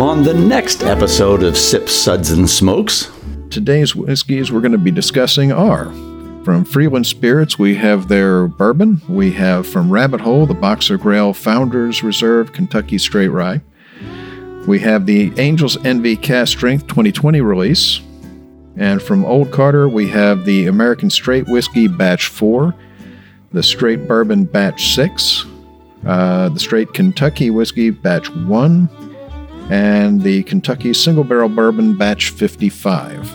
on the next episode of Sip Suds, and Smokes. Today's whiskeys we're going to be discussing are from Freeland Spirits, we have their bourbon. We have from Rabbit Hole, the Boxergrail Founders Reserve Kentucky Straight Rye. We have the Angels Envy Cask Strength 2020 release. And from Old Carter, we have the American Straight Whiskey Batch 4, the Straight Bourbon Batch 6, uh, the Straight Kentucky Whiskey Batch 1, and the Kentucky Single Barrel Bourbon Batch 55.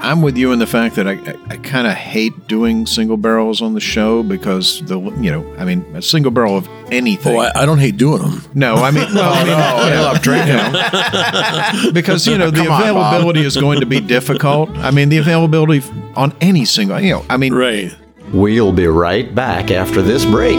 I'm with you in the fact that I, I, I kind of hate doing single barrels on the show because the you know I mean a single barrel of anything. Oh, I, I don't hate doing them. no, I mean well, I mean, I love drinking them because you know the Come on, availability is going to be difficult. I mean the availability on any single you know I mean Right. We'll be right back after this break.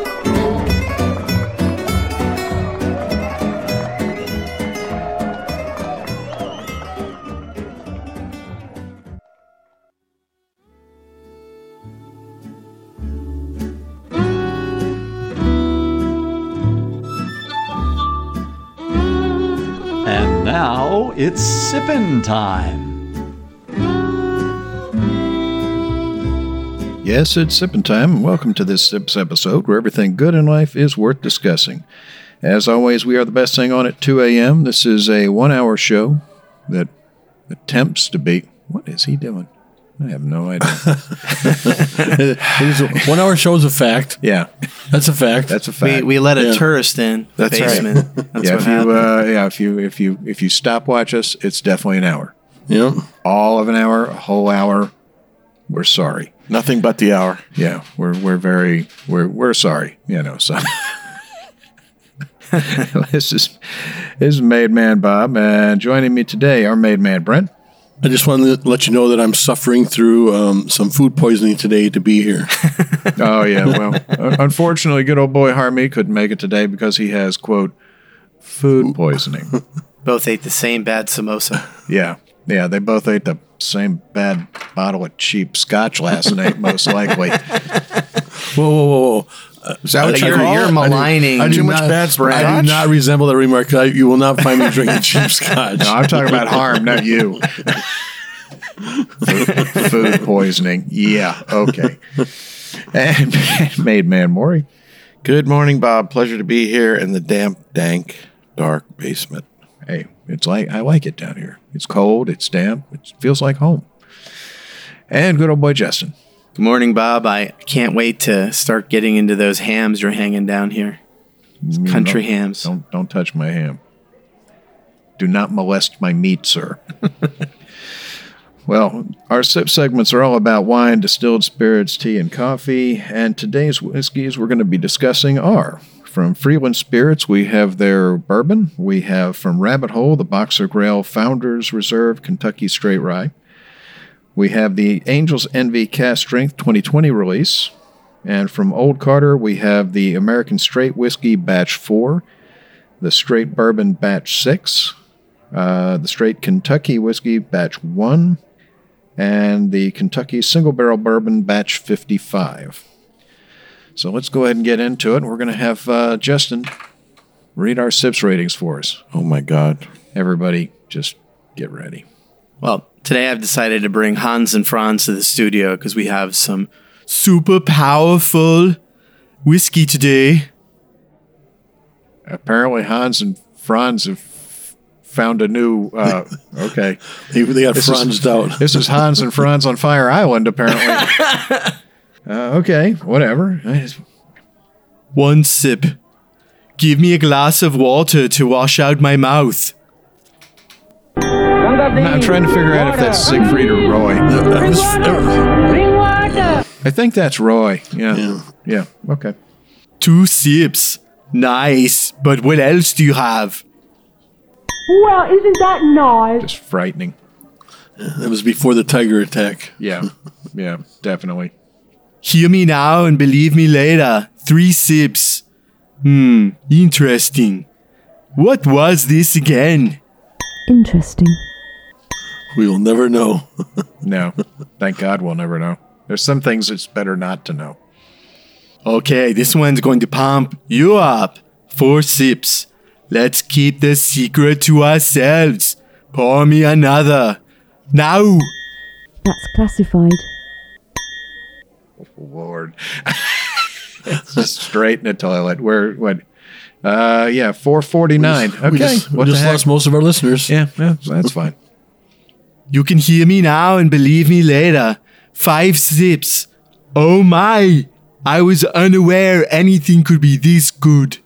It's sippin' time. Yes, it's sipping time. and Welcome to this Sips episode where everything good in life is worth discussing. As always, we are the best thing on at 2 a.m. This is a one hour show that attempts to be. What is he doing? I have no idea. It is a- one hour show is a fact. yeah, That's a fact. that's a fact. we let a Yeah. tourist in the That's right. basement. That's yeah, what if you happened. uh, yeah, if you if you if you stopwatch us, it's definitely an hour. Yep. All of an hour, a whole hour. We're sorry. Nothing but the hour. Yeah, we're we're very we're we're sorry. You know, so this is this is Made Man Bob, and joining me today, our Made Man Brent. I just wanted to let you know that I'm suffering through um, some food poisoning today to be here. Oh yeah, well, unfortunately, good old boy Harmy couldn't make it today because he has quote food poisoning. Both ate the same bad samosa. yeah, yeah, they both ate the same bad bottle of cheap scotch last night, most likely. Whoa, whoa, whoa, whoa. Is that what You're, you're maligning. I do Too much not, bad I do not resemble that remark. I, you will not find me drinking cheap scotch. No, I'm talking about harm, not you. food, food poisoning. Yeah, okay. And Made Man Maury. Good morning, Bob. Pleasure to be here in the damp, dank, dark basement. Hey, it's like I like it down here. It's cold, it's damp, it feels like home. And good old boy Justin. Good morning, Bob. I can't wait to start getting into those hams you're hanging down here. Country don't, hams. Don't don't touch my ham. Do not molest my meat, sir. well, our sip segments are all about wine, distilled spirits, tea, and coffee. And today's whiskeys we're going to be discussing are from Freeland Spirits, we have their bourbon. We have from Rabbit Hole, the Boxergrail Founders Reserve Kentucky Straight Rye. We have the Angels Envy Cask Strength 2020 release. And from Old Carter, we have the American Straight Whiskey Batch 4, the Straight Bourbon Batch 6, uh, the Straight Kentucky Whiskey Batch 1, and the Kentucky Single Barrel Bourbon Batch 55. So let's go ahead and get into it. We're going to have uh, Justin read our SIPS ratings for us. Oh my God. Everybody, just get ready. Well, today I've decided to bring Hans and Franz to the studio because we have some super powerful whiskey today. Apparently, Hans and Franz have found a new. Uh, okay. They, they got This is- out. This is Hans and Franz on Fire Island, apparently. uh, okay, whatever. Just- One sip. Give me a glass of water to wash out my mouth. I'm, I'm trying to figure out if that's Siegfried or Roy. That was- I think that's Roy. Yeah. Yeah. Yeah. Okay. Two sips. Nice. But what else do you have? Well, isn't that nice? Just frightening. That was before the tiger attack. Yeah. yeah, definitely. Hear me now and believe me later. Three sips. Hmm, interesting. What was this again? Interesting. We will never know. No. Thank God we'll never know. There's some things it's better not to know. Okay, this one's going to pump you up. Four sips. Let's keep the secret to ourselves. Pour me another. Now. That's classified. Lord. just straight in the toilet. Where what uh yeah, four forty nine. Okay. We just, we just lost most of our listeners. Yeah, yeah, that's fine. You can hear me now and believe me later. Five sips. Oh my! I was unaware anything could be this good.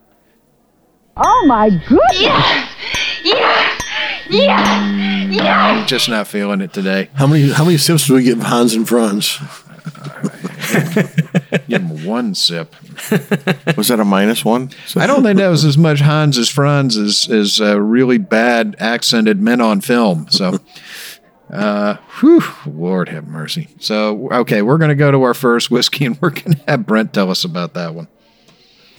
Oh my goodness! I'm just not feeling it today. How many how many sips do we give Hans and Franz? Give him one sip. Was that a minus one? I don't think that was as much Hans as Franz as as uh, really bad accented men on film. So, uh, whew, Lord have mercy. So, okay, we're going to go to our first whiskey, and we're going to have Brent tell us about that one.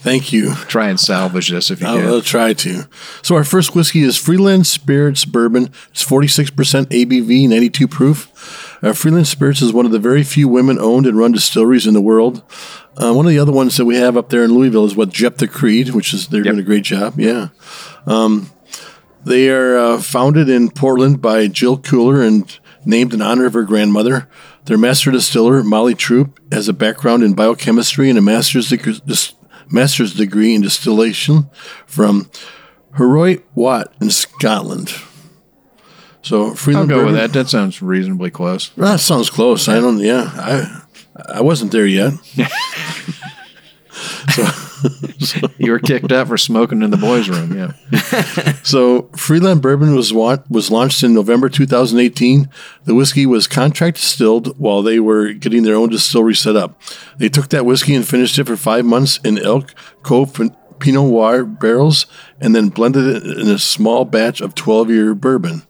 Thank you. Try and salvage this if you I'll, can. I'll try to. So our first whiskey is Freeland Spirits Bourbon. It's 46% ABV, 92 proof. Uh, Freeland Spirits is one of the very few women-owned and run distilleries in the world. Uh, one of the other ones that we have up there in Louisville is what Jeptha Creed, which is they're doing a great job. Yeah. Um, they are uh, founded in Portland by Jill Kuehler and named in honor of her grandmother. Their master distiller, Molly Troupe, has a background in biochemistry and a master's degree, dis- master's degree in distillation from Heroy Watt in Scotland. So I'll Freeland go with that. That sounds reasonably close. That sounds close. I don't. Yeah, I I wasn't there yet. You were kicked out for smoking in the boys' room. Yeah. So Freeland Bourbon was wa- was launched in November 2018. The whiskey was contract distilled while they were getting their own distillery set up. They took that whiskey and finished it for five months in Elk Cove Pinot Noir barrels, and then blended it in a small batch of 12 year bourbon.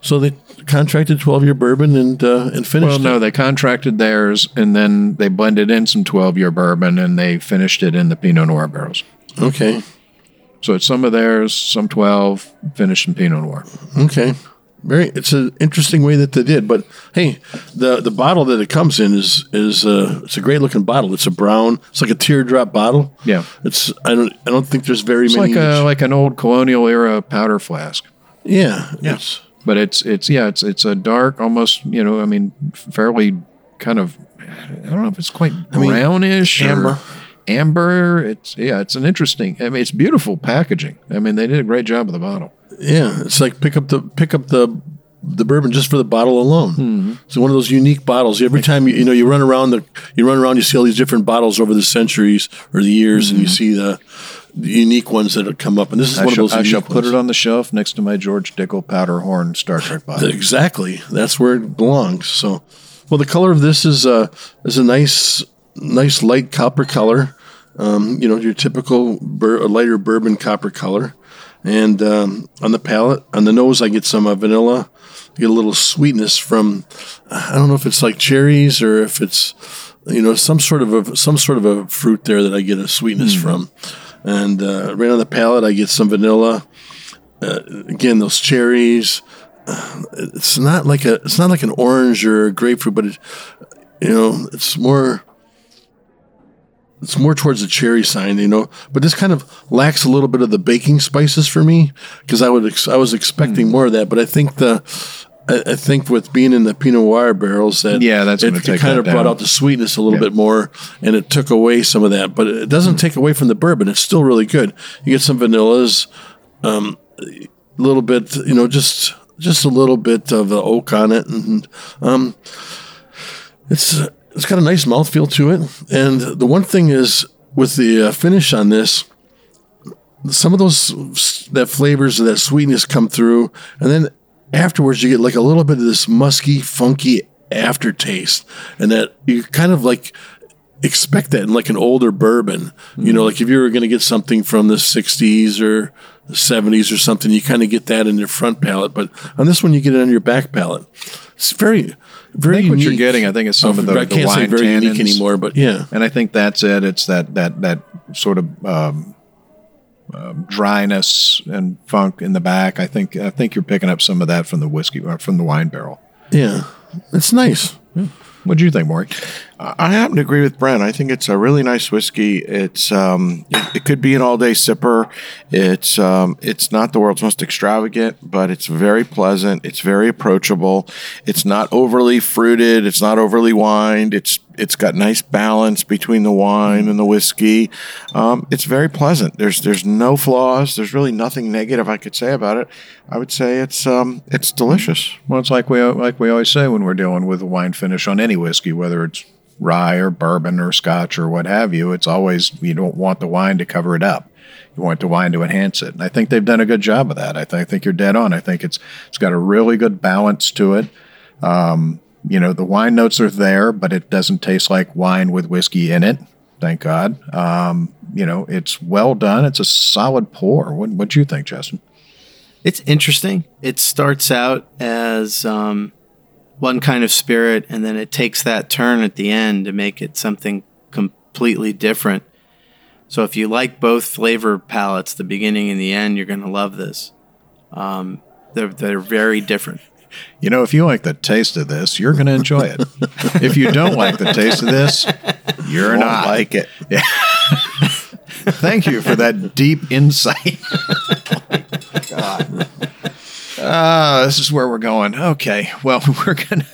So they contracted 12 year bourbon and uh, and finished. Well, no, it. they contracted theirs, and then they blended in some twelve-year bourbon, and they finished it in the Pinot Noir barrels. Okay, So it's some of theirs, some twelve, finished in Pinot Noir. okay. Very. It's an interesting way that they did, but hey, the the bottle that it comes in is is uh, it's a great looking bottle. It's a brown. It's like a teardrop bottle. Yeah. It's I don't I don't think there's very It's many. like a like an old colonial era powder flask. yeah. Yes. But it's it's yeah it's it's a dark almost you know I mean fairly kind of I don't know if it's quite mean, brownish or amber. amber it's yeah it's an interesting I mean it's beautiful packaging I mean they did a great job with the bottle Yeah. It's like pick up the pick up the the bourbon just for the bottle alone. Mm-hmm. It's one of those unique bottles. Every time you you know you run around the you run around you see all these different bottles over the centuries or the years, and you mm-hmm. see the, the unique ones that have come up. And this is I one shall, of those. I shall put ones. it on the shelf next to my George Dickel powder horn Star Trek bottle Exactly. That's where it belongs. So, well, the color of this is uh, is a nice, nice light copper color. Um, you know, your typical bur- lighter bourbon copper color. And um, on the palate, on the nose, I get some uh, vanilla. I get a little sweetness from. I don't know if it's like cherries or if it's, you know, some sort of a some sort of a fruit there that I get a sweetness from. And uh, right on the palate, I get some vanilla. Uh, again, those cherries it's not like a it's not like an orange or a grapefruit, but it, you know, it's more it's more towards the cherry side, you know. But this kind of lacks a little bit of the baking spices for me because I would ex- I was expecting Hmm. more of that, but I think the I, I think with being in the Pinot Noir barrels that Yeah, that's it, it kind of brought out the sweetness a little Yeah. bit more, and it took away some of that. But it doesn't take away from the bourbon; it's still really good. You get some vanillas, um, a little bit, you know, just just a little bit of the oak on it, and um, it's it's got a nice mouthfeel to it. And the one thing is with the uh, finish on this, some of those that flavors and that sweetness come through, and then afterwards you get like a little bit of this musky, funky aftertaste, and that you kind of like expect that in like an older bourbon. You know, like if you were going to get something from the 60s or the 70s or something, you kind of get that in your front palate. But on this one, you get it on your back palate. It's very, very I think what you're getting, I think, is some of the, I the can't say wine very unique tannins. anymore, but yeah. And I think that's it. It's that that that sort of um, um, dryness and funk in the back. I think I think you're picking up some of that from the whiskey or from the wine barrel. Yeah. It's nice. What do you think, Maury? I happen to agree with Brent. I think it's a really nice whiskey. It's um, it, it could be an all day sipper. It's um, it's not the world's most extravagant, but it's very pleasant. It's very approachable. It's not overly fruited. It's not overly wined. It's it's got nice balance between the wine and the whiskey. Um, it's very pleasant. There's there's no flaws. There's really nothing negative I could say about it. I would say it's um, it's delicious. Well, it's like we like we always say when we're dealing with a wine finish on any whiskey, whether it's rye or bourbon or scotch or what have you. It's always you don't want the wine to cover it up. You want the wine to enhance it, and I think they've done a good job of that. I, th- I think you're dead on. I think it's it's got a really good balance to it. Um, you know, the wine notes are there, but it doesn't taste like wine with whiskey in it. Thank God. Um, you know, it's well done. It's a solid pour. What do you think, Justin? It's interesting. It starts out as um, one kind of spirit, and then it takes that turn at the end to make it something completely different. So if you like both flavor palettes, the beginning and the end, you're going to love this. Um, they're they're very different. You know, if you like the taste of this, you're going to enjoy it. if you don't like the taste of this, you're Won't not. like it. Thank you for that deep insight. God. Uh, this is where we're going. Okay. Well, we're gonna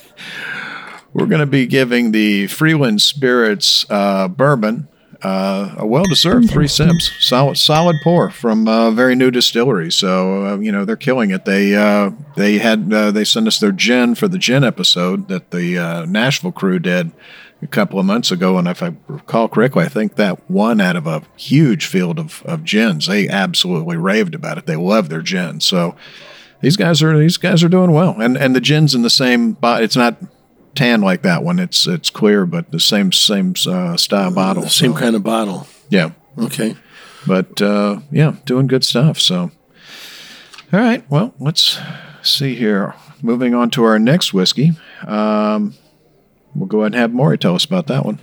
we're gonna be giving the Freeland Spirits uh, bourbon uh, a well-deserved three sips. Solid, solid pour from a very new distillery. So uh, you know they're killing it. They uh, they had uh, they sent us their gin for the gin episode that the uh, Nashville crew did a couple of months ago, and if I recall correctly, I think that one out of a huge field of, of gins. They absolutely raved about it. They love their gin. So these guys are these guys are doing well, and and the gin's in the same. bo- It's not tan like that one. It's it's clear, but the same same uh, style bottle. The same So, kind of bottle. yeah. Okay. But uh, yeah, doing good stuff. So, all right. Well, let's see here. Moving on to our next whiskey. Um, we'll go ahead and have Maury tell us about that one.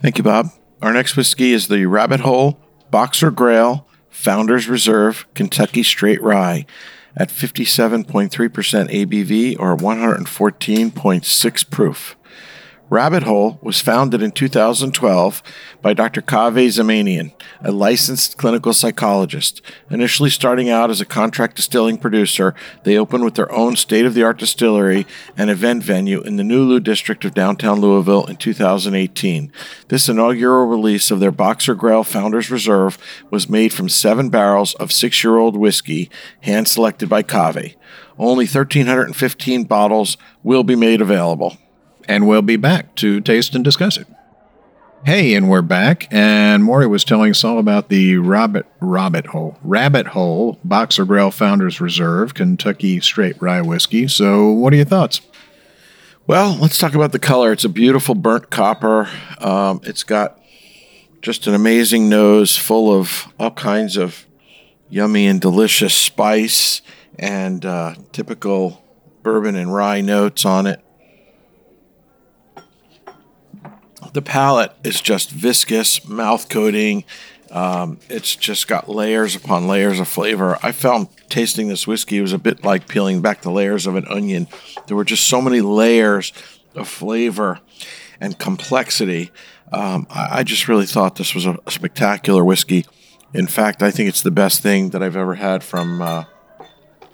Thank you, Bob. Our next whiskey is the Rabbit Hole Boxer Grail Founders Reserve Kentucky Straight Rye at 57.3% ABV or 114.6 proof. Rabbit Hole was founded in 2012 by Dr. Kaveh Zamanian, a licensed clinical psychologist. Initially starting out as a contract distilling producer, they opened with their own state of the art distillery and event venue in the Nulu district of downtown Louisville in 2018. This inaugural release of their Boxergrail Founders Reserve was made from seven barrels of six year old whiskey, hand selected by Kaveh. Only 1,315 bottles will be made available. And we'll be back to taste and discuss it. Hey, and we're back. And Maury was telling us all about the Rabbit Rabbit Hole Rabbit Hole Boxergrail Founders Reserve Kentucky Straight Rye Whiskey. So, what are your thoughts? Well, let's talk about the color. It's a beautiful burnt copper. Um, it's got just an amazing nose full of all kinds of yummy and delicious spice and uh, typical bourbon and rye notes on it. The palate is just viscous, mouth coating. Um, it's just got layers upon layers of flavor. I found tasting this whiskey was a bit like peeling back the layers of an onion. There were just so many layers of flavor and complexity. Um, I, I just really thought this was a, a spectacular whiskey. In fact, I think it's the best thing that I've ever had from uh,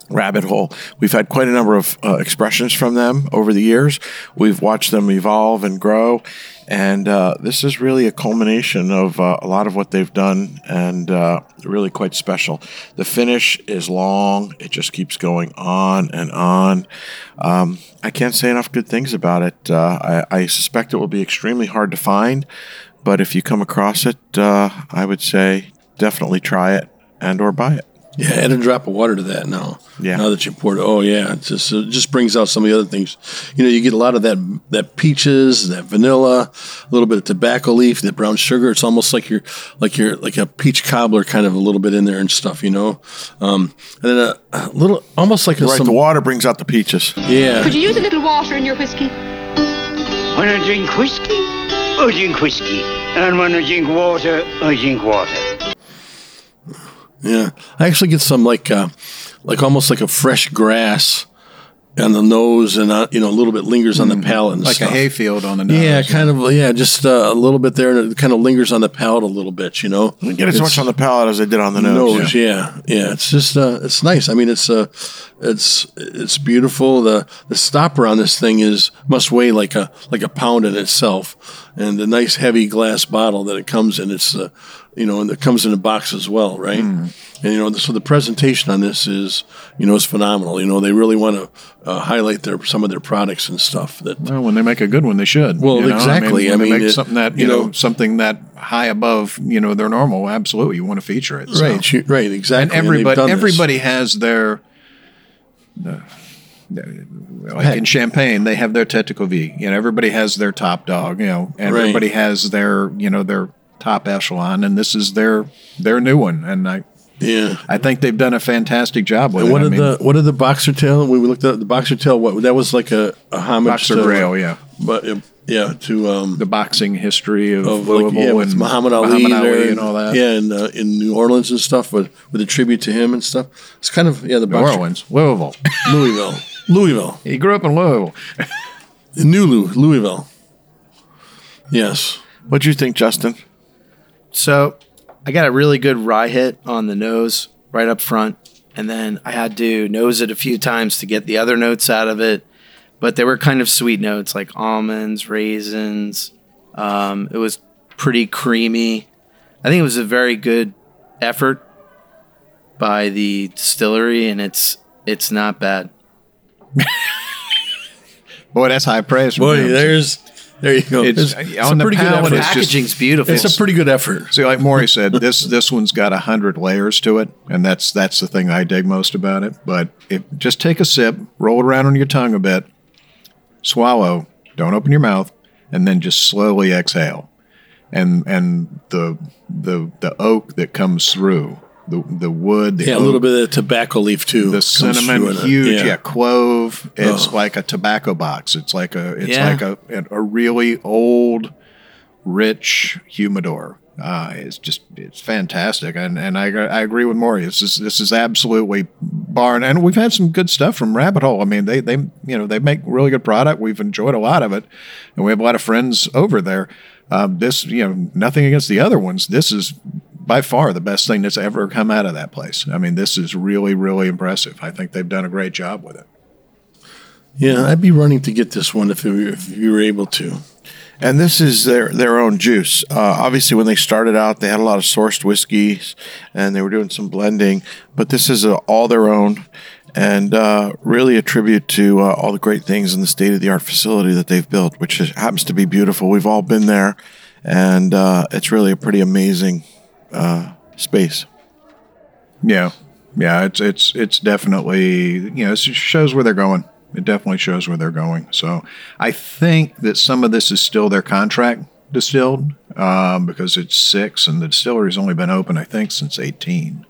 Rabbit Hole. We've had quite a number of uh, expressions from them over the years. We've watched them evolve and grow, and uh, this is really a culmination of uh, a lot of what they've done, and uh, really quite special. The finish is long; it just keeps going on and on. Um, I can't say enough good things about it. Uh, I, I suspect it will be extremely hard to find, but if you come across it, uh, I would say definitely try it and or buy it. Yeah, add a drop of water to that now. Yeah. Now that you poured it, oh yeah, it just it just brings out some of the other things. You know, you get a lot of that that peaches, that vanilla, a little bit of tobacco leaf, that brown sugar. It's almost like you're like you're like a peach cobbler kind of a little bit in there and stuff. You know, um, and then a, a little almost like a Right, some, the water brings out the peaches. yeah. Could you use a little water in your whiskey? When I drink whiskey, I drink whiskey. And when I drink water, I drink water. Yeah, I actually get some like uh, like almost like a fresh grass on the nose, and uh, you know a little bit lingers on the palate, and Like stuff. a hayfield on the nose. Yeah, kind of. Yeah, just uh, a little bit there, and it kind of lingers on the palate a little bit. You know, I didn't get as much on the palate as I did on the nose. nose. Yeah. yeah, It's just uh, it's nice. I mean, it's uh, it's it's beautiful. The the stopper on this thing is must weigh like a like a pound in itself, and the nice heavy glass bottle that it comes in. It's uh, you know, and it comes in a box as well, right? Hmm. And you know, so the presentation on this is you know is phenomenal. You know, they really want to uh, highlight their some of their products and stuff that Well, when they make a good one, they should. Well, you know? exactly. I they mean, make it- something that you you know, know- something that high above you know their normal. Absolutely, you want to feature it. so. right, right, exactly. And everybody, this. everybody has their. Uh, like in Champagne, they have their Tete de. You know, everybody has their top dog. You know, and Right. everybody has their you know their top echelon, and this is their their new one. And I yeah. I think they've done a fantastic job with And it. what I did mean, the what did the boxer tail? We looked at the boxer tail. What that was like a, a homage Boxer to Grail, yeah. but yeah, to um, the boxing history of, of Louisville like, yeah, with and Muhammad Ali, there and all that. Yeah, and uh, in New Orleans and stuff with with a tribute to him and stuff. It's kind of yeah, the New boxer, Orleans, Louisville. Louisville, Louisville, he grew up in Louisville. In New Lou, Louisville. Yes. What'd you think, Justin? So I got a really good rye hit on the nose right up front. And then I had to nose it a few times to get the other notes out of it. But they were kind of sweet notes like almonds, raisins. Um, it was pretty creamy. I think it was a very good effort by the distillery, and it's it's not bad. Boy, that's high praise. from Boy, him. there's there you go. It's- It's, on the a pretty good effort. it's just- Packaging's beautiful. It's a pretty good effort. See, like Maury said, this this one's got a hundred layers to it, and that's that's the thing I dig most about it. But if just take a sip, roll it around on your tongue a bit, swallow, don't open your mouth, and then just slowly exhale, and and the the the oak that comes through, the the wood, the Yeah, a little bit of tobacco leaf too. the cinnamon, through in it. huge, yeah. clove. It's Oh. like a tobacco box. It's like a, it's Yeah. like a, a really old, rich humidor. Uh, it's just, it's fantastic, and and I, I agree with Maury. This is this is absolutely barn, and we've had some good stuff from Rabbit Hole. I mean, they they you know they make really good product. We've enjoyed a lot of it, and we have a lot of friends over there. Um, this you know nothing against the other ones. This is by far the best thing that's ever come out of that place. I mean, this is really, really impressive. I think they've done a great job with it. Yeah, I'd be running to get this one if you, if you were able to. And this is their their own juice. Uh, obviously, when they started out, they had a lot of sourced whiskeys, and they were doing some blending. But this is uh all their own, and uh, really a tribute to uh, all the great things in the state of the art facility that they've built, which is, happens to be beautiful. We've all been there, and uh, it's really a pretty amazing uh, space. Yeah, yeah, it's it's it's definitely you know it shows where they're going. It definitely shows where they're going. So I think that some of this is still their contract distilled um, because it's six, and the distillery's only been open I think since eighteen.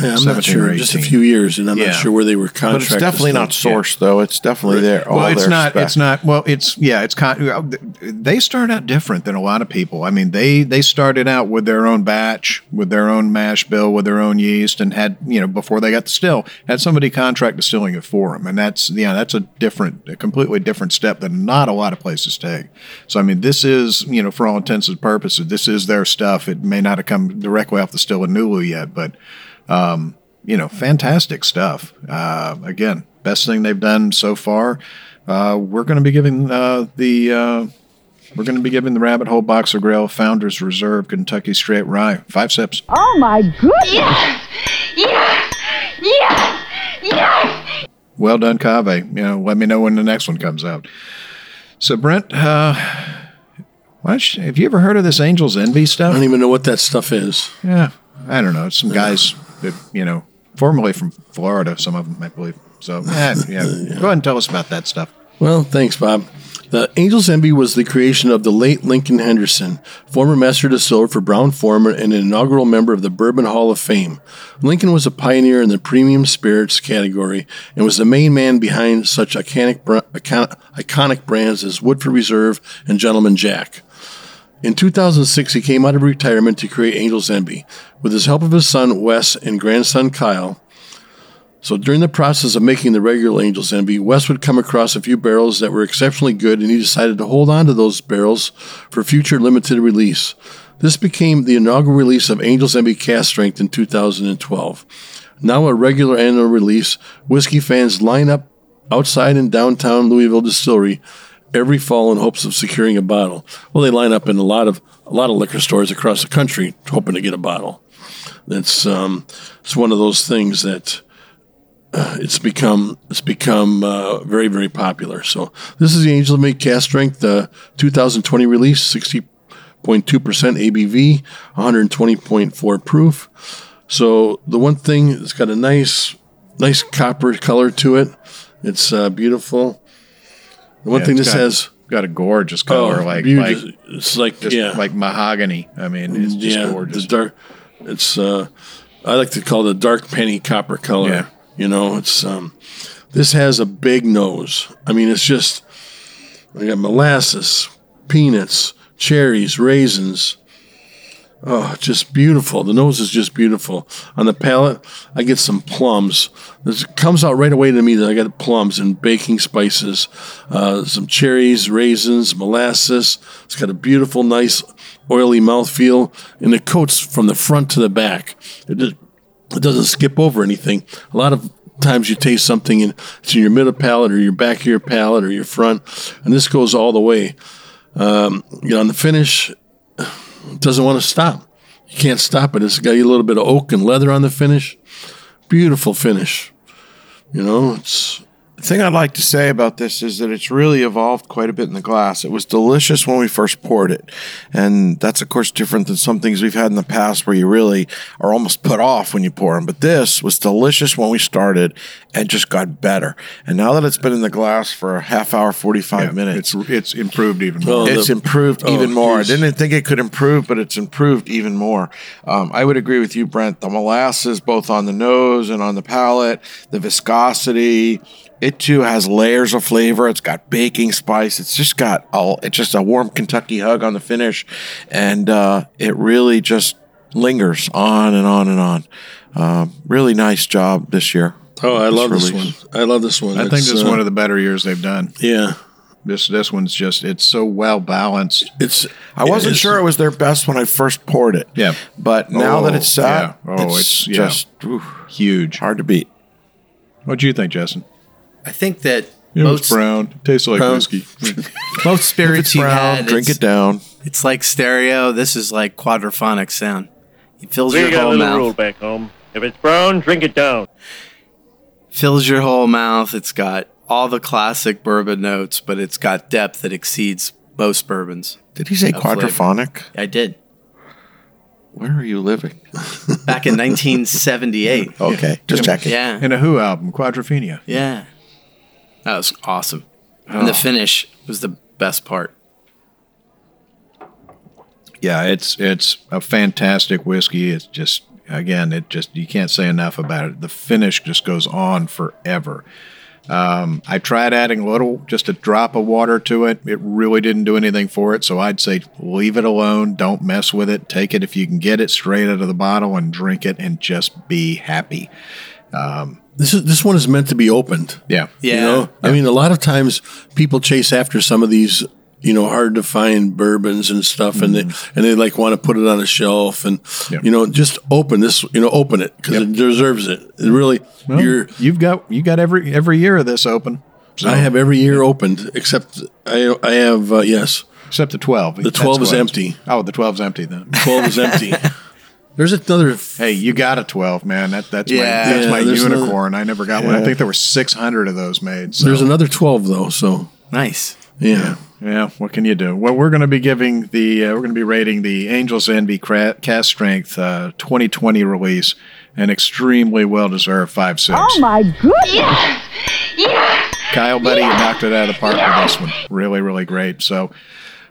Yeah, I'm not sure. Just a few years, and I'm Yeah. not sure where they were But contracted. it's definitely not still. sourced, though. It's definitely there. all well, it's not. spec. It's not. Well, it's yeah. It's con- they start out different than a lot of people. I mean, they they started out with their own batch, with their own mash bill, with their own yeast, and had you know before they got the still had somebody contract distilling it for them, and that's yeah, that's a different, a completely different step that not a lot of places take. So I mean, this is you know for all intents and purposes, this is their stuff. It may not have come directly off the still in Nulu yet, but um, you know, fantastic stuff. Uh, again, best thing they've done so far. Uh, we're going to be giving uh, the uh, we're going to be giving the Rabbit Hole Boxergrail Founders Reserve Kentucky Straight Rye five sips. Oh my goodness! Yes! Yes! Yes! Yes! Well done, Kaveh. You know, let me know when the next one comes out. So, Brent, uh, why don't you- have you ever heard of this Angels Envy stuff? I don't even know what that stuff is. Yeah, I don't know. It's Some guys that you know, formerly from Florida. Some of them, I believe. So yeah, yeah. Go ahead and tell us about that stuff. Well, thanks, Bob. The Angel's Envy was the creation of the late Lincoln Henderson, former master distiller for Brown Forman and an inaugural member of the Bourbon Hall of Fame. Lincoln was a pioneer in the premium spirits category and was the main man behind such iconic, iconic brands as Woodford Reserve and Gentleman Jack. In 2006, he came out of retirement to create Angel's Envy. With his help of his son Wes and grandson Kyle, so during the process of making the regular Angel's Envy, Wes would come across a few barrels that were exceptionally good, and he decided to hold on to those barrels for future limited release. This became the inaugural release of Angel's Envy Cask Strength in 2012. Now a regular annual release, whiskey fans line up outside in downtown Louisville Distillery every fall in hopes of securing a bottle. Well, they line up in a lot of a lot of liquor stores across the country hoping to get a bottle. That's um, it's one of those things that uh, it's become it's become uh, very very popular. So this is the Angel's Envy Cask Strength uh, 2020 release, 60.2% ABV, 120.4 proof. So the one thing it's got a nice nice copper color to it. It's uh, beautiful. The one Yeah, thing this got- has got a gorgeous color, oh, like beautiful. like it's like just yeah like mahogany. I mean, it's just yeah, gorgeous. The dark. It's uh, I like to call it a dark penny copper color. Yeah. You know, it's um, this has a big nose. I mean, it's just I got molasses, peanuts, cherries, raisins. Oh, just beautiful. The nose is just beautiful. On the palate, I get some plums. This comes out right away to me that I got plums and baking spices, uh, some cherries, raisins, molasses. It's got a beautiful, nice, oily mouthfeel, and it coats from the front to the back. It just it doesn't skip over anything. A lot of times you taste something and it's in your middle palate or your back of your palate or your front, and this goes all the way. Um, you know, on the finish, doesn't want to stop. You can't stop it. It's got a little bit of oak and leather on the finish. Beautiful finish. You know, it's The thing I'd like to say about this is that it's really evolved quite a bit in the glass. It was delicious when we first poured it. And that's, of course, different than some things we've had in the past where you really are almost put off when you pour them. But this was delicious when we started and just got better. And now that it's been in the glass for a half hour, 45 Yeah, minutes, It's it's improved even more. the- it's improved oh, even more. geez. I didn't think it could improve, but it's improved even more. Um, I would agree with you, Brent. The molasses, both on the nose and on the palate, the viscosity. It too has layers of flavor. It's got baking spice. It's just got all. It's just a warm Kentucky hug on the finish, and uh, it really just lingers on and on and on. Um, really nice job this year. oh, I This love this one. I love this one. I think It's, this is uh, one of the better years they've done. yeah. This this one's just it's so well balanced. It's I wasn't it's- sure it was their best when I first poured it. Yeah. but now that Oh, it's sat, yeah. Oh, it's, it's- yeah. just oof, Huge. hard to beat. What do you think, Justin? I think that It was most, brown. Tastes like Brown. whiskey. most spirits you Brown, had, drink it's, it down. it's like stereo. This is like quadraphonic sound. It fills We your got a whole little mouth. rule back home. If it's brown, drink it down. fills your whole mouth. It's got all the classic bourbon notes, but it's got depth that exceeds most bourbons. Did he say Of flavor. quadraphonic? I did Where are you living? back in 1978. Okay, just checking. Yeah, In a Who album, Quadrophenia. yeah, that was awesome. And the finish was the best part. Yeah, it's it's a fantastic whiskey. It's just again, it just you can't say enough about it. The finish just goes on forever. Um, I tried adding a little, just a drop of water to it. It really didn't do anything for it. So I'd say leave it alone. Don't mess with it. Take it if you can get it straight out of the bottle and drink it and just be happy. This is this one is meant to be opened. Yeah. Yeah. You know, I mean, a lot of times people chase after some of these, you know, hard to find bourbons and stuff, and they and they like want to put it on a shelf, and Yeah. you know, just open this, you know, open it because it deserves it. It really, Well, you're. you've got you got every every year of this open. So, I have every year opened except I I have uh, yes, except the twelve. The 12 is empty. Oh, the 12 is empty then. twelve is empty. There's another. Hey, you got a 12, man. That that's Yeah. my that's Yeah, my there's unicorn. I never got one. I think there were 600 of those made. So. There's another twelve though. So Nice. Yeah. Yeah, what can you do? Well, we're going to be giving the uh, we're going to be rating the Angels Envy cra- Cask Strength uh, 2020 release an extremely well deserved five six. Oh my goodness! Yes! Yes! Kyle, buddy, you knocked it out of the park with this one. Really, really great. So,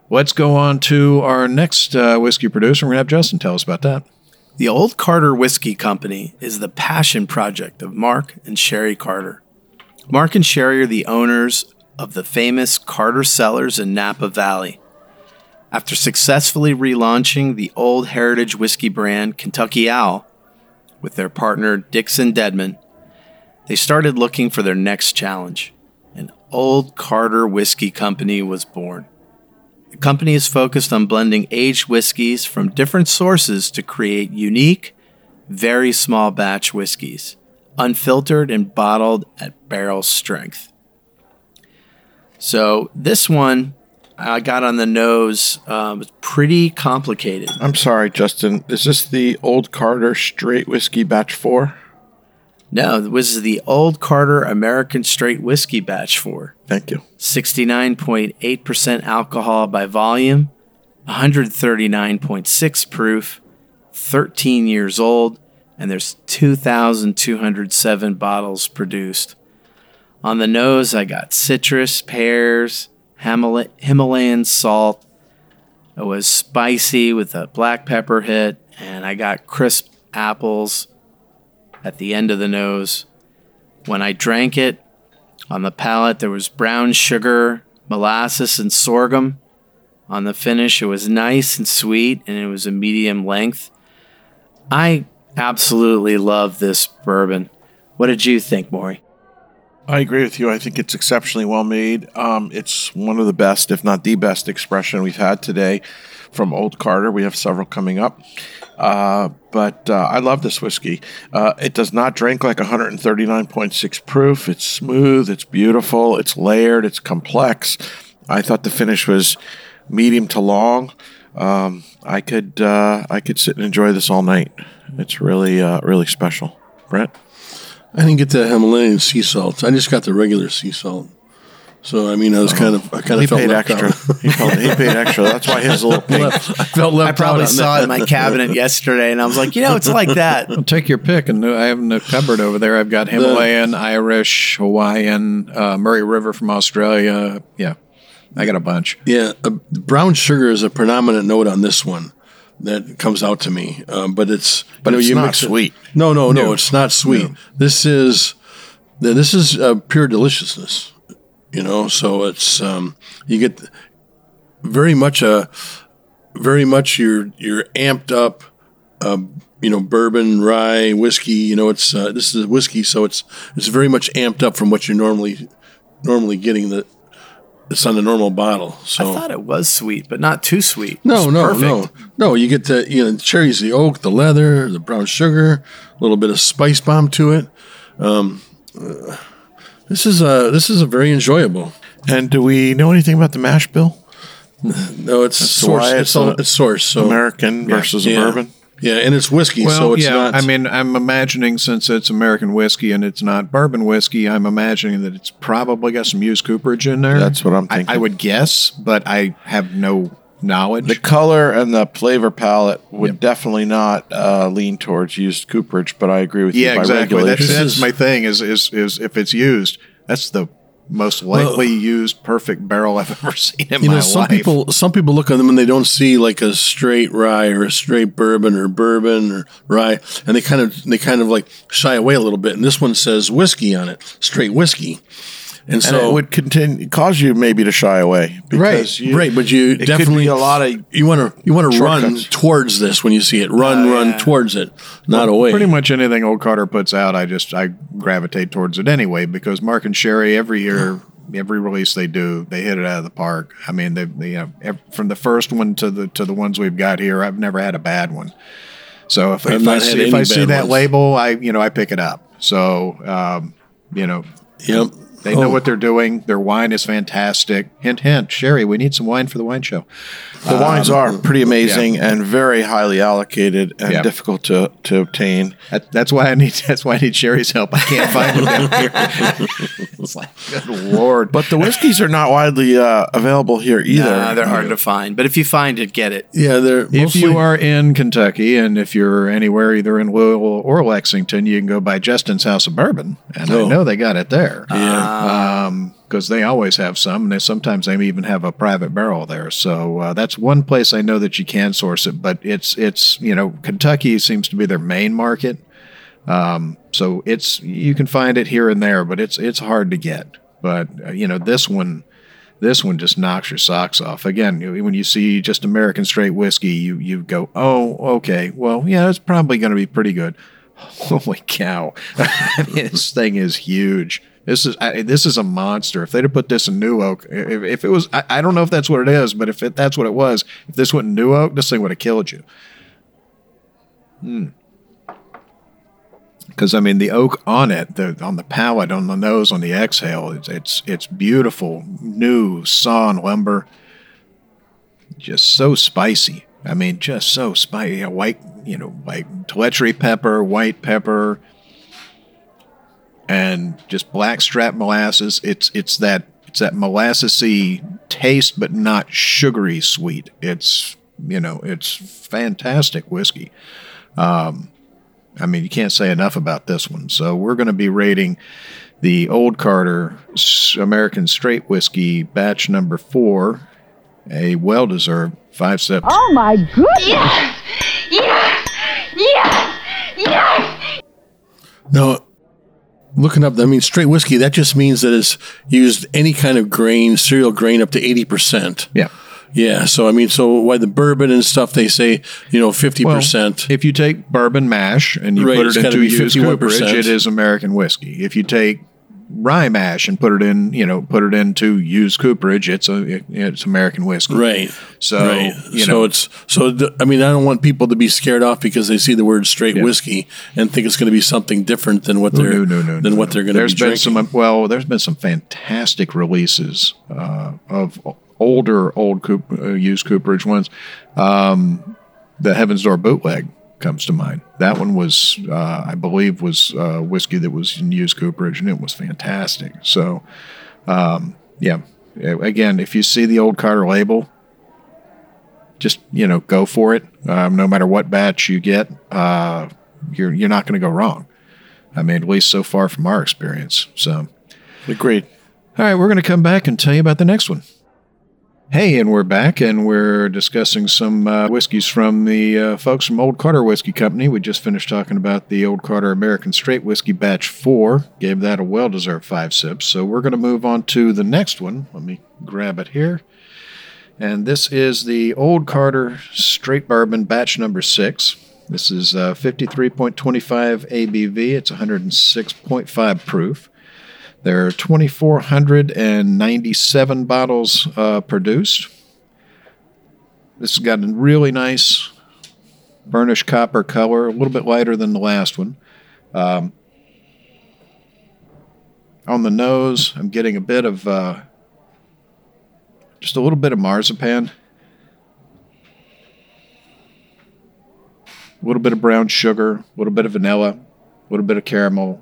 let's go on to our next uh, whiskey producer. We're going to have Justin tell us about that. The Old Carter Whiskey Company is the passion project of Mark and Sherry Carter. Mark and Sherry are the owners of the famous Carter Cellars in Napa Valley. After successfully relaunching the old heritage whiskey brand Kentucky Owl with their partner Dixon Dedman, they started looking for their next challenge. An Old Carter Whiskey Company was born. The company is focused on blending aged whiskeys from different sources to create unique, very small batch whiskeys, unfiltered and bottled at barrel strength. So this one I got on the nose um, was pretty complicated. I'm sorry, Justin. Is this the Old Carter Straight Whiskey Batch 4? No, this is the Old Carter American Straight Whiskey Batch 4. Thank you. 69.8% alcohol by volume, 139.6 proof, 13 years old, and there's 2,207 bottles produced. On the nose, I got citrus, pears, Himal- Himalayan salt. It was spicy with a black pepper hit, and I got crisp apples at the end of the nose. When I drank it, on the palate, there was brown sugar, molasses, and sorghum. On the finish, it was nice and sweet, and it was a medium length. I absolutely love this bourbon. What did you think, Maury? I agree with you. I think it's exceptionally well made. Um, it's one of the best, if not the best, expression we've had today from Old Carter. We have several coming up. Uh, but uh, I love this whiskey. Uh, it does not drink like 139.6 proof. It's smooth, it's beautiful, it's layered, it's complex. I thought the finish was medium to long. Um, I could uh, I could sit and enjoy this all night. It's really uh, really special. Brent. I didn't get the Himalayan sea salt. I just got the regular sea salt. So I mean, I was kind of I kind He of felt paid extra. he, felt, he paid extra. That's why his little pink. I felt left I probably out saw it in my cabinet yesterday, and I was like, you know, it's like that. Well, take your pick, and I have in the cupboard over there. I've got Himalayan, Irish, Hawaiian, uh, Murray River from Australia. Yeah, I got a bunch. Yeah, uh, brown sugar is a predominant note on this one that comes out to me. Um, but it's But you know, it's you not mix it- sweet. No, no, no, it's not sweet. This is this is uh, pure deliciousness. You know, so it's um, you get very much a very much you're you're amped up. Uh, you know, bourbon, rye, whiskey. You know, it's uh, this is whiskey, so it's it's very much amped up from what you're normally normally getting. The it's on the normal bottle. So I thought it was sweet, but not too sweet. no, no, perfect. no, no. You get the you know the cherries, the oak, the leather, the brown sugar, a little bit of spice bomb to it. Um, uh, this is a this is a very enjoyable. And do we know anything about the mash bill? No, it's That's source. why It's, it's all, a it's source. So American versus yeah. bourbon. Yeah, and it's whiskey, Well, so it's yeah. not. I mean, I'm imagining since it's American whiskey and it's not bourbon whiskey, I'm imagining that it's probably got some used cooperage in there. That's what I'm I- thinking. I, would guess, but I have no knowledge. The color and the flavor palette would definitely not uh, lean towards used cooperage, but I agree with you. yeah, exactly. That's, that's my thing. Is is is if it's used, that's the most likely used perfect barrel I've ever seen in you my know, some life. people some people look at them and they don't see like a straight rye or a straight bourbon or bourbon or rye, and they kind of they kind of like shy away a little bit. And this one says whiskey on it, straight whiskey, and and so it would continue cause you maybe to shy away. right, you- right. But you it could definitely be a lot of you want to you want to run towards this when you see it. Run, run towards it, not away. Pretty much anything Old Carter puts out, I just I gravitate towards it anyway because Mark and Sherry every year, every release they do, they hit it out of the park. I mean, they, they you know, from the first one to the to the ones we've got here, I've never had a bad one. So if, I've if I see if I see that ones. label, I you know I pick it up. So um, you know, Yep. They know Oh. what they're doing. Their wine is fantastic. Hint, hint. Sherry, we need some wine for the wine show. The wines Um, are pretty amazing and very highly allocated and Yeah. difficult to, to obtain. That, that's why I need. That's why I need Sherry's help. I can't find them down here. it's like, good lord. But the whiskeys are not widely uh, available here either. Nah, they're hard to find. But if you find it, get it. Yeah, they're if you are in Kentucky and if you're anywhere, either in Louisville or Lexington, you can go by Justin's House of Bourbon, and I Oh. know they got it there. Yeah. Because they always have some, and they, sometimes they even have a private barrel there. So uh, that's one place I know that you can source it. But it's it's you know Kentucky seems to be their main market, um, so it's you can find it here and there, but it's it's hard to get. But uh, you know this one. This one just knocks your socks off. Again, when you see just American straight whiskey, you you go, oh, okay, well, yeah, it's probably going to be pretty good. Holy cow! This thing is huge. This is I, this is a monster. If they'd have put this in New Oak, if, if it was, I, I don't know if that's what it is, but if it, that's what it was, if this went in New Oak, this thing would have killed you. Hmm. Because I mean, the oak on it, the on the palate, on the nose, on the exhale, it's it's, it's beautiful, new sawn lumber. Just so spicy. I mean, just so spicy. You know, white, you know, like Tellicherry pepper, white pepper, and just blackstrap molasses. It's it's that it's that molassesy taste, but not sugary sweet. It's you know, it's fantastic whiskey. Um, I mean, you can't say enough about this one. So we're going to be rating the Old Carter American Straight Whiskey batch number four, a well-deserved five sips. Oh my goodness! Yes! Yes! Yes! Yes! No, looking up, I mean, straight whiskey, that just means that it's used any kind of grain, cereal grain up to 80%. Yeah. Yeah. So, I mean, so why the bourbon and stuff, they say, you know, 50%. If you take bourbon mash and you Right, put it into used 51%. cooperage, it is American whiskey. If you take rye mash and put it in, you know, put it into used cooperage, it's a it's American whiskey. Right. So right. you so know, it's so. th- I mean, I don't want people to be scared off because they see the word straight whiskey and think it's going to be something different than what they're no, no, no, than what they're going to be been drinking. some well, there's been some fantastic releases uh, of older old Coop, uh, used cooperage ones. Um, the Heaven's Door bootleg comes to mind. That one was, uh, I believe, was uh, whiskey that was in used cooperage, and it was fantastic. So, um, yeah, again, if you see the old Carter label, just you know, go for it. Um, no matter what batch you get, uh, you're you're not going to go wrong. I mean, at least so far from our experience. So, Agreed. all right, we're going to come back and tell you about the next one. Hey, and we're back, and we're discussing some uh, whiskeys from the uh, folks from Old Carter Whiskey Company. We just finished talking about the Old Carter American Straight Whiskey Batch 4. Gave that a well deserved five sips. So we're going to move on to the next one. Let me grab it here. And this is the Old Carter Straight Bourbon Batch number 6. This is uh, 53.25 ABV, it's 106.5 proof. There are 2,497 bottles uh, produced. This has got a really nice burnished copper color, a little bit lighter than the last one. Um, on the nose, I'm getting a bit of uh, just a little bit of marzipan, a little bit of brown sugar, a little bit of vanilla, a little bit of caramel,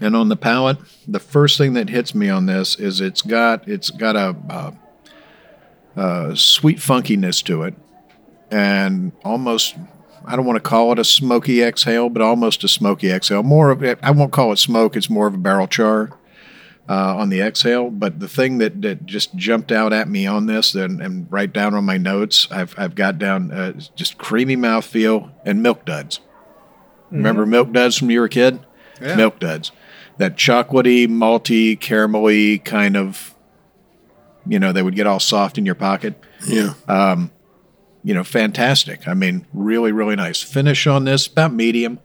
And on the palate, the first thing that hits me on this is it's got it's got a, uh uh sweet funkiness to it, and almost I don't want to call it a smoky exhale, but almost a smoky exhale. More of it, I won't call it smoke; it's more of a barrel char uh, on the exhale. But the thing that, that just jumped out at me on this, and, and right down on my notes, I've I've got down uh, just creamy mouthfeel and milk duds. Remember milk duds from when you were a kid? Milk duds. That chocolatey, malty, caramelly kind of, you know, they would get all soft in your pocket. yeah. You know, fantastic. I mean, really, really nice. Finish on this, about medium.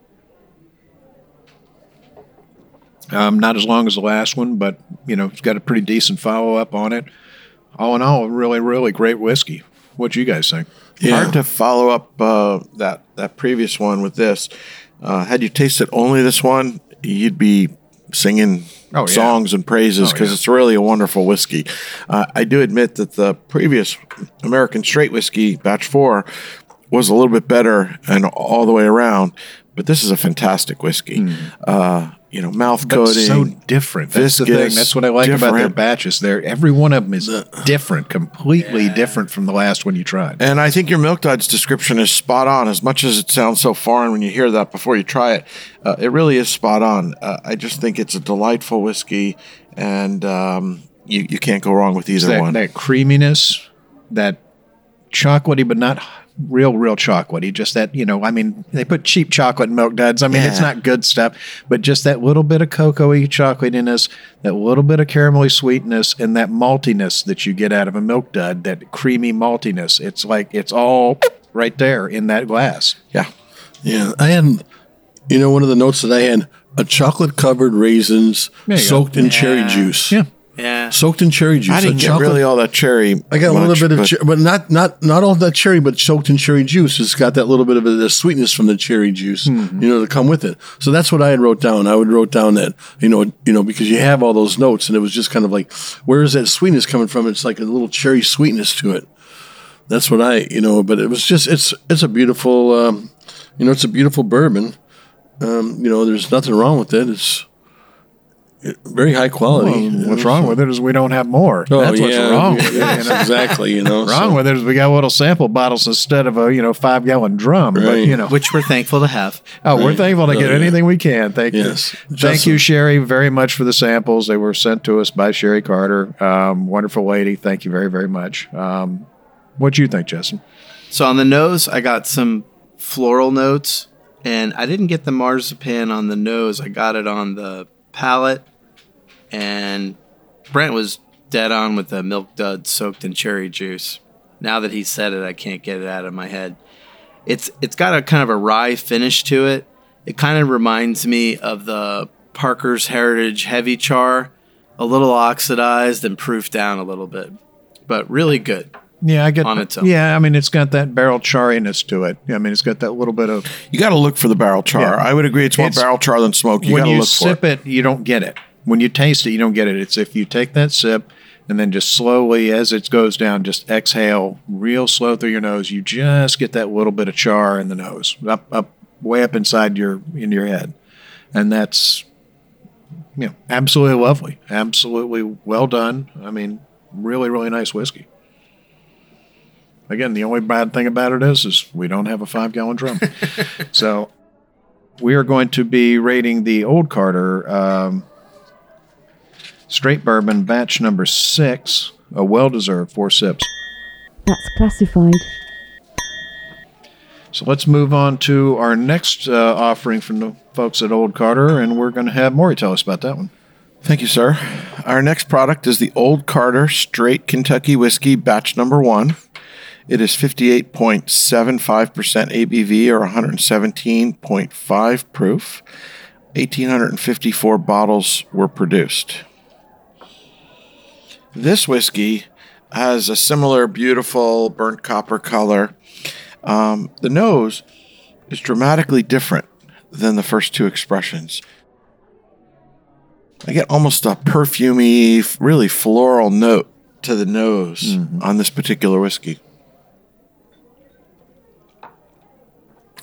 Um, not as long as the last one, but, you know, it's got a pretty decent follow up on it. All in all, really, really great whiskey. What do you guys think? Yeah. Hard to follow up uh, that that previous one with this. Uh, had you tasted only this one, you'd be singing Oh, yeah. songs and praises Oh, because yeah. it's really a wonderful whiskey. Uh, I do admit that the previous American straight whiskey, batch four, was a little bit better and all the way around, but this is a fantastic whiskey. Uh, you know, mouth. But coating. so different. That's the thing. That's what I like about their batches. They're every one of them is different, completely different from the last one you tried. And I think your Milk Duds description is spot on. As much as it sounds so foreign when you hear that before you try it, uh, it really is spot on. Uh, I just think it's a delightful whiskey, and um, you you can't go wrong with either that, one. that creaminess, that chocolatey, but not real, real chocolatey. Just that, you know, I mean, they put cheap chocolate in milk duds. I mean, it's not good stuff, but just that little bit of cocoa-y chocolatiness, that little bit of caramelly sweetness, and that maltiness that you get out of a milk dud, that creamy maltiness. It's like, it's all right there in that glass. yeah, Yeah, I had, you know, one of the notes that I had a chocolate covered raisins There you go. soaked in cherry juice. Yeah. Yeah. Soaked in cherry juice. I didn't get chocolate- really all that cherry. I got a little bit of, but- cher- but not not not all that cherry, but soaked in cherry juice. It's got that little bit of the sweetness from the cherry juice, Mm-hmm. you know, to come with it. So that's what I had wrote down. I would wrote down that you know, you know, because you have all those notes, and it was just kind of like, where is that sweetness coming from? It's like a little cherry sweetness to it. That's what I, you know, but it was just it's it's a beautiful, um, you know, it's a beautiful bourbon. Um, you know, there's nothing wrong with it. It's it- very high quality. Well, what's wrong with it is we don't have more. Oh, That's what's yeah, wrong. yeah, with it, you know? exactly. You know, Wrong so- with it is we got little sample bottles instead of a you know five gallon drum. But you know, Which we're thankful to have. oh, we're thankful to Oh, get yeah. anything we can. Thank Yes. you, thank Justin. you, Sherry, very much for the samples. They were sent to us by Sherry Carter. Um, wonderful lady. Thank you very very much. Um, what do you think, Justin? So on the nose, I got some floral notes, and I didn't get the marzipan on the nose. I got it on the palate, and Brent was dead on with the milk dud soaked in cherry juice. Now that he said it, I can't get it out of my head. It's it's got a kind of a rye finish to it. It kind of reminds me of the Parker's Heritage Heavy Char, a little oxidized and proofed down a little bit, but really good. Yeah, I get On its own. Yeah, I mean it's got that barrel chariness to it. I mean it's got that little bit of you got to look for the barrel char. Yeah. I would agree. It's more It's- barrel char than smoke. You got to look for When you sip it. it. you don't get it. When you taste it, you don't get it. It's if you take that sip and then just slowly, as it goes down, just exhale real slow through your nose. You just get that little bit of char in the nose, up, up, way up inside your in your head, and that's you know absolutely lovely, absolutely well done. I mean, really, really nice whiskey. Again, the only bad thing about it is, is we don't have a five gallon drum. so we are going to be rating the Old Carter um, straight bourbon batch number six, a well deserved four sips. That's classified. So let's move on to our next uh, offering from the folks at Old Carter, and we're going to have Maury tell us about that one. Thank you, sir. Our next product is the Old Carter Straight Kentucky Whiskey Batch Number One. It is 58.75% ABV or 117.5 proof. 1,854 bottles were produced. This whiskey has a similar beautiful burnt copper color. Um, the nose is dramatically different than the first two expressions. I get almost a perfumey, f- really floral note to the nose on this particular whiskey.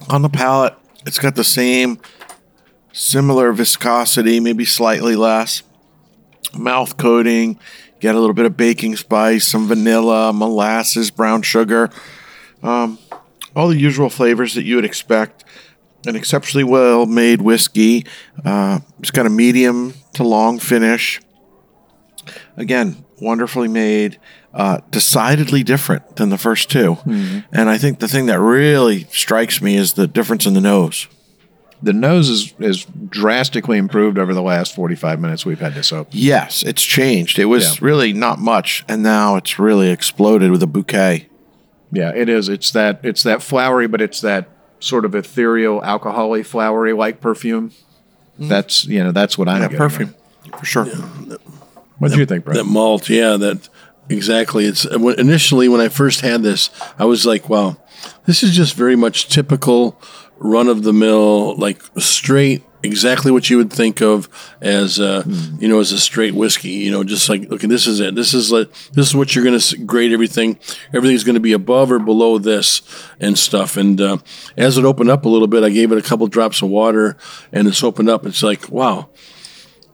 On the palate, it's got the same similar viscosity, maybe slightly less. Mouth coating, get a little bit of baking spice, some vanilla, molasses, brown sugar, um, all the usual flavors that you would expect an exceptionally well made whiskey. Uh, it's got a medium to long finish. Again, wonderfully made, uh, decidedly different than the first 2 And I think the thing that really strikes me is the difference in the nose. The nose is, is drastically improved over the last 45 minutes we've had this open. Yes, it's changed. It was Yeah. really not much, and now it's really exploded with a bouquet. Yeah, it is. It's that it's that flowery, but it's that sort of ethereal, alcoholic, flowery like perfume. Mm-hmm. That's you know that's what I'm Yeah, getting. perfume, for sure. What do you think, Brent? That malt, yeah, that exactly. It's uh, when- initially when I first had this, I was like, wow, this is just very much typical run of the mill, like straight, exactly what you would think of as uh, you know as a straight whiskey. You know, just like okay, this is it. This is like this is what you're going to grade everything. Everything's going to be above or below this and stuff. And uh, as it opened up a little bit, I gave it a couple drops of water, and it's opened up. It's like wow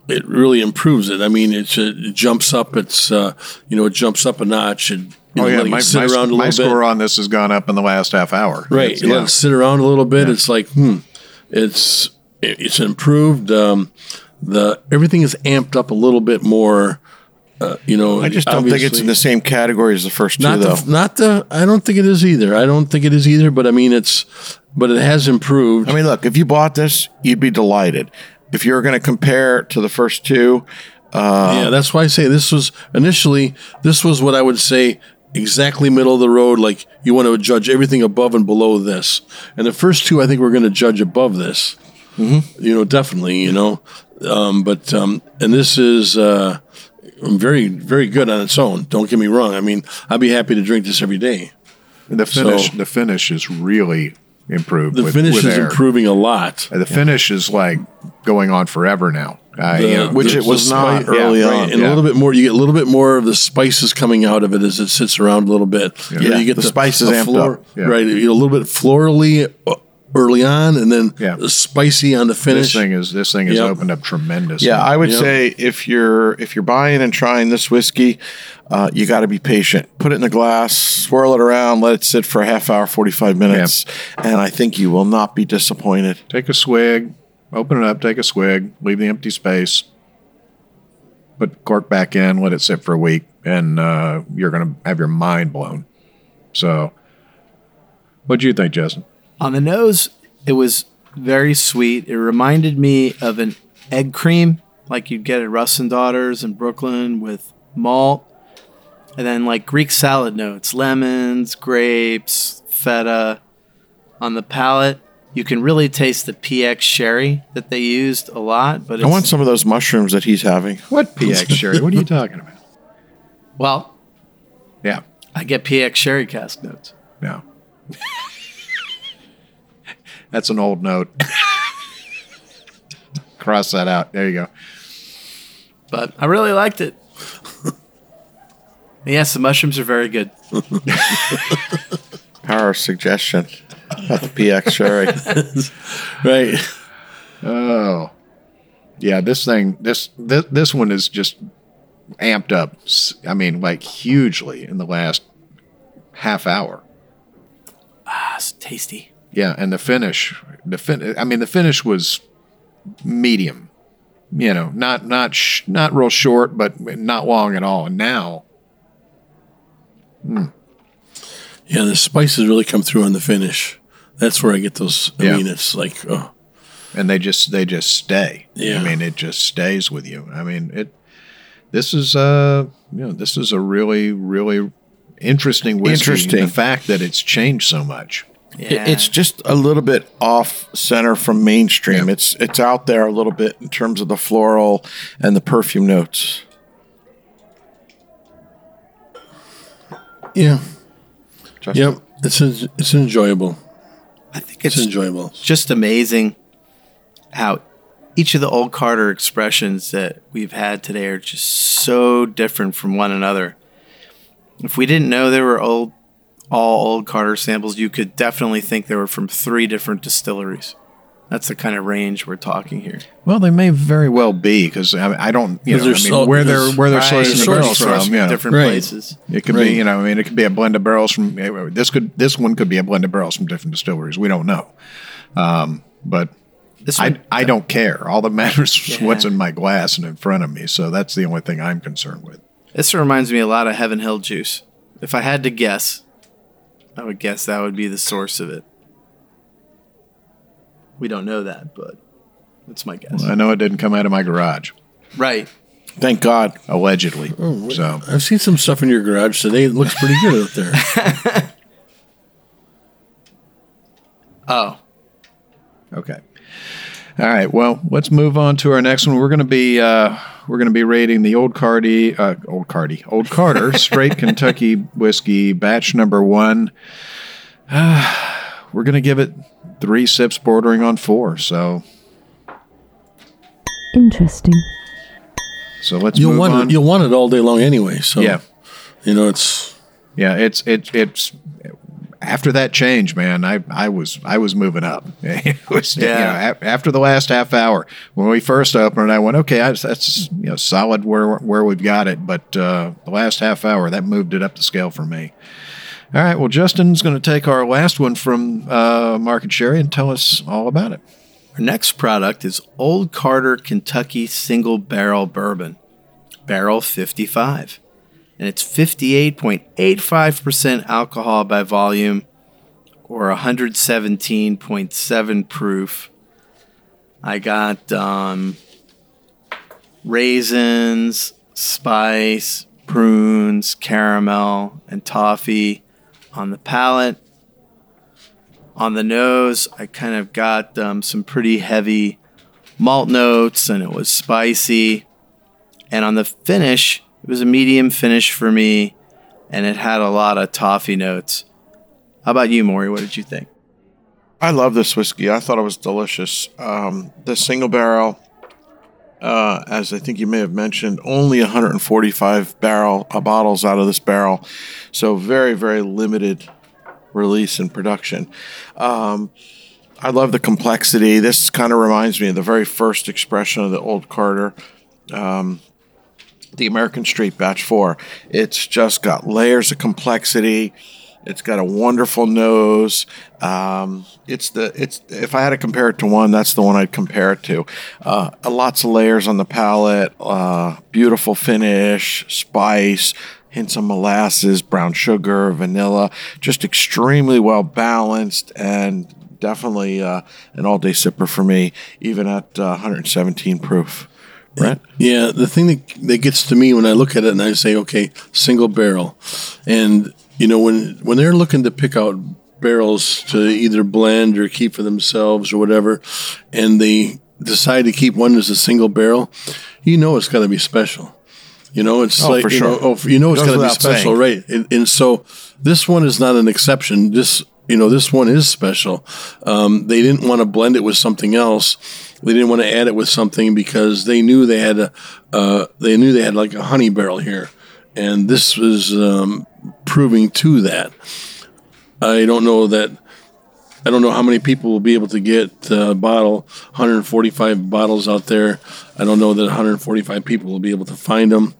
it really improves it. I mean, it's, it jumps up. It's uh, you know, it jumps up a notch. And, you Oh yeah, my, sit my, around a my little score bit. on this has gone up in the last half hour. Right, It's- you let it sit around a little bit. It's like, hmm, it's it's improved. Um, the everything is amped up a little bit more. Uh, you know, I just don't think it's in the same category as the first two, not though. the, not the. I don't think it is either. I don't think it is either. But I mean, it's but it has improved. I mean, look, if you bought this, you'd be delighted. If you're going to compare to the first two, uh, yeah, that's why I say this was initially this was what I would say exactly middle of the road. Like you want to judge everything above and below this, and the first two I think we're going to judge above this. Mm-hmm. You know, definitely. You know, um, but um, and this is. Uh, very, very good on its own. Don't get me wrong. I mean, I'd be happy to drink this every day. The finish, So- the finish is really improved. The with, finish with is air. improving a lot. The finish is like going on forever now. I, The- you know, which the- it was not spice- early right, on. and yeah. a little bit more. You get a little bit more of the spices coming out of it as it sits around a little bit. You, Yeah, you get the spices amped up. Yeah. right? You know, a little bit florally uh, early on, and then Yeah. spicy on the finish. this thing is this thing has Yep. opened up tremendously. Yeah, I would Yep. say if you're if you're buying and trying this whiskey, uh, you got to be patient. Put it in a glass, swirl it around, let it sit for a half hour, forty five minutes, and I think you will not be disappointed. take a swig, open it up, take a swig, leave the empty space, put cork back in, let it sit for a week, and uh, you're going to have your mind blown. So, what do you think, Justin? On the nose, it was very sweet. It reminded me of an egg cream, like you'd get at Russ and Daughters in Brooklyn with malt, and then like Greek salad notes, lemons, grapes, feta. On the palate, you can really taste the PX sherry that they used a lot. But it's, I want some of those mushrooms that he's having. What PX Sherry? What are you talking about? well, Yeah, I get PX sherry cask notes. no. That's an old note. Cross that out. There you go. but I really liked it. yes, the mushrooms are very good. Power suggestion about the PX sherry. right? Oh, yeah. This thing, this this this one is just amped up. I mean, like hugely in the last half hour. Ah, it's tasty. Yeah, and the finish, the fin. I mean, the finish was medium. You know, not not sh- not real short, but not long at all. And now, Yeah, the spices really come through on the finish. That's where I get those. I Yeah. mean, it's like, oh, and they just they just stay. Yeah. I mean, it just stays with you. I mean, it. This is uh, you know, this is a really really interesting whiskey. Interesting. The fact that it's changed so much. Yeah. It's just a little bit off center from mainstream. Yeah. It's it's out there a little bit in terms of the floral and the perfume notes. yeah, Justin? yep. It's it's enjoyable. I think It's it's enjoyable. just amazing how each of the old Carter expressions that we've had today are just so different from one another. If we didn't know they were old, all old Carter samples, you could definitely think they were from three different distilleries. That's the kind of range we're talking here. Well, they may very well be because I, I don't, you know, 'Cause I they're mean, so- where they're where they're Right, sourcing the sourcing barrels from, from. You know. different Right. places. It could Right. be, you know, I mean, it could be a blend of barrels from eh, this could this one could be a blend of barrels from different distilleries. We don't know, um, but This I I don't care. All that matters is Yeah. what's in my glass and in front of me. So that's the only thing I'm concerned with. this reminds me a lot of Heaven Hill juice. If I had to guess, I would guess that would be the source of it. We don't know that, but that's my guess. I know it didn't come out of my garage, Right. Thank God. allegedly. Oh, so I've seen some stuff in your garage today. It looks pretty good out there. Oh, Okay. All right. Well, let's move on to our next one. We're going to be uh, we're going to be rating the old Cardi, uh, old Cardi, old Carter straight Kentucky whiskey batch number one. we're going to give it three sips bordering on four. So, Interesting. so let's You'll move want on. it. You'll want it all day long anyway. So yeah, you know it's yeah. It's it it's after that change, man. I I was I was moving up. was you know, Yeah. a- after the last half hour when we first opened, I went okay. I, that's you know solid where where we've got it. But uh, the last half hour that moved it up the scale for me. All right. Well, Justin's going to take our last one from uh, Market Sherry and tell us all about it. Our next product is Old Carter Kentucky Single Barrel Bourbon, Barrel 55. And it's 58.85% alcohol by volume or 117.7 proof. I got um, raisins, spice, prunes, caramel, and toffee on the palate on the nose, I kind of got um, some pretty heavy malt notes and it was spicy. And on the finish, it was a medium finish for me and it had a lot of toffee notes. How about you, Maury? What did you think? I love this whiskey. I thought it was delicious. Um, the single barrel, uh, as I think you may have mentioned, only 145 barrel uh, bottles out of this barrel, so very very limited release and production. Um, I love the complexity. This kind of reminds me of the very first expression of the old Carter. Um, the American Straight Batch 4. It's just got layers of complexity. It's got a wonderful nose. Um, it's the it's if I had to compare it to one, that's the one I'd compare it to. Uh, lots of layers on the palate, uh, beautiful finish, spice, hints of molasses, brown sugar, vanilla. Just extremely well balanced and definitely uh, an all day sipper for me, even at uh, 117 proof. Brent? Yeah, the thing that, that gets to me when I look at it and I say, okay, single barrel, and you know when when they're looking to pick out barrels to either blend or keep for themselves or whatever, and they decide to keep one as a single barrel, you know it's got to be special. You know, it's Oh, like for you know, sure. oh, you know it's got to be special, saying. right? And, and so this one is not an exception. This you know this one is special. Um, they didn't want to blend it with something else. They didn't want to add it with something because they knew they had a uh, they knew they had like a honey barrel here, and this was um, proving to that. I don't know that. I don't know how many people will be able to get a bottle, 145 bottles out there. I don't know that 145 people will be able to find them.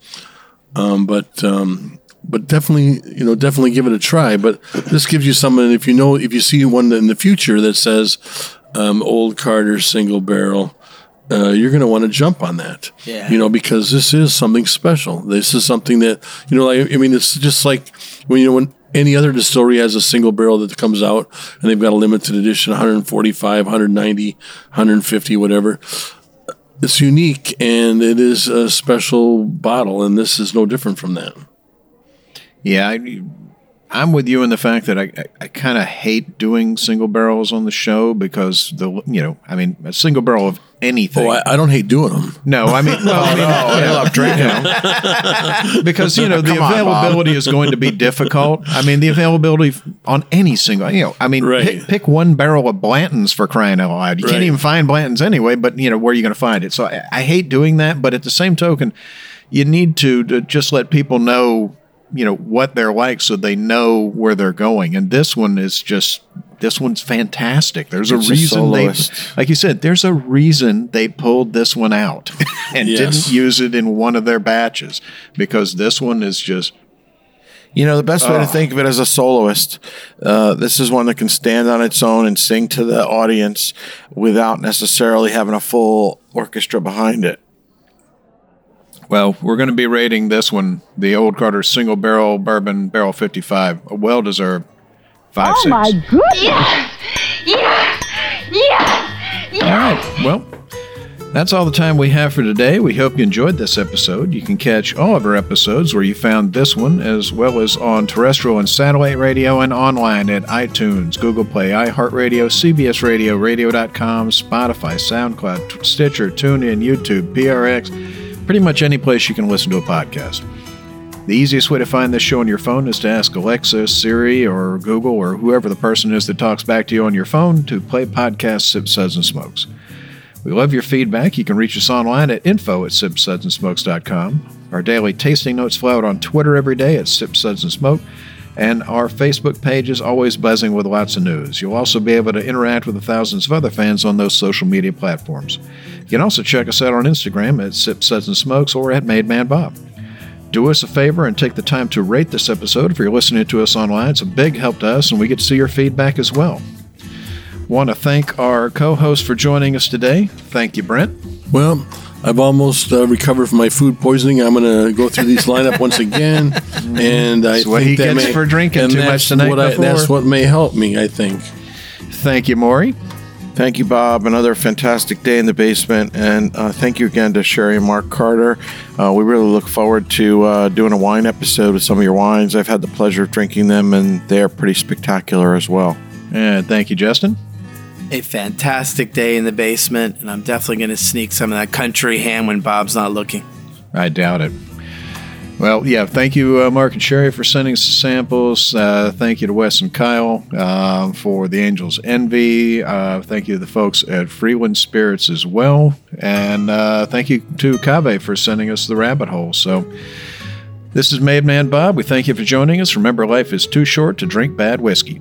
Um, but um, but definitely, you know, definitely give it a try. But this gives you something. If you know, if you see one in the future that says um, Old Carter single barrel, uh, you're going to want to jump on that. Yeah. You know, because this is something special. This is something that you know. Like I mean, it's just like when you know when any other distillery has a single barrel that comes out and they've got a limited edition, 145, 190, 150, whatever it's unique and it is a special bottle, and this is no different from that. Yeah, I, I'm with you in the fact that I, I, I kind of hate doing single barrels on the show because the you know I mean a single barrel of anything. Oh, I, I don't hate doing them. no, I mean well, I mean, I love drinking them because you know the Come on, availability is going to be difficult. I mean the availability on any single you know I mean Right. pick, pick one barrel of Blanton's for crying out loud. You Right. can't even find Blanton's anyway, but you know where are you going to find it? So I, I hate doing that, but at the same token, you need to, to just let people know you know what they're like so they know where they're going and this one is just this one's fantastic there's It's a reason they like you said there's a reason they pulled this one out and Yes. didn't use it in one of their batches because this one is just You know, the best way to think of it as a soloist, uh, this is one that can stand on its own and sing to the audience without necessarily having a full orchestra behind it. Well we're going to be rating this one the old carter single barrel bourbon barrel 55 a well-deserved five Oh six. my goodness! Yes! Yes! Yes! Yes! All right. Well, that's all the time we have for today. We hope you enjoyed this episode. You can catch all of our episodes where you found this one, as well as on terrestrial and satellite radio and online at iTunes, Google Play, iHeartRadio, CBS Radio, Radio.com, Spotify, SoundCloud, Stitcher, TuneIn, YouTube, PRX, pretty much any place you can listen to a podcast. The easiest way to find this show on your phone is to ask Alexa, Siri, or Google, or whoever the person is that talks back to you on your phone to play podcast Sip Suds and Smokes. We love your feedback. You can reach us online at info at sipssudsandsmokes.com. Our daily tasting notes flow out on Twitter every day at Sip Suds and Smoke, and our Facebook page is always buzzing with lots of news. You'll also be able to interact with the thousands of other fans on those social media platforms. You can also check us out on Instagram at Sip Suds and Smokes or at Made Man Bob. Do us a favor and take the time to rate this episode if you're listening to us online. It's a big help to us, and we get to see your feedback as well. Want to thank our co host for joining us today. Thank you, Brent. Well, I've almost uh, recovered from my food poisoning. I'm going to go through these lineup once again, and I That's what think he that gets may, for drinking and too that's much the night what I, That's what may help me. I think. Thank you, Maury. Thank you, Bob. Another fantastic day in the basement. And uh, thank you again to Sherry and Mark Carter. Uh, we really look forward to uh, doing a wine episode with some of your wines. I've had the pleasure of drinking them, and they're pretty spectacular as well. And thank you, Justin. A fantastic day in the basement, and I'm definitely going to sneak some of that country ham when Bob's not looking. I doubt it. Well, yeah, thank you, uh, Mark and Sherry, for sending us the samples. Uh, thank you to Wes and Kyle uh, for the Angels Envy. Uh, thank you to the folks at Freeland Spirits as well. And uh, thank you to Kaveh for sending us the rabbit hole. So, this is Made Man Bob. We thank you for joining us. Remember, life is too short to drink bad whiskey.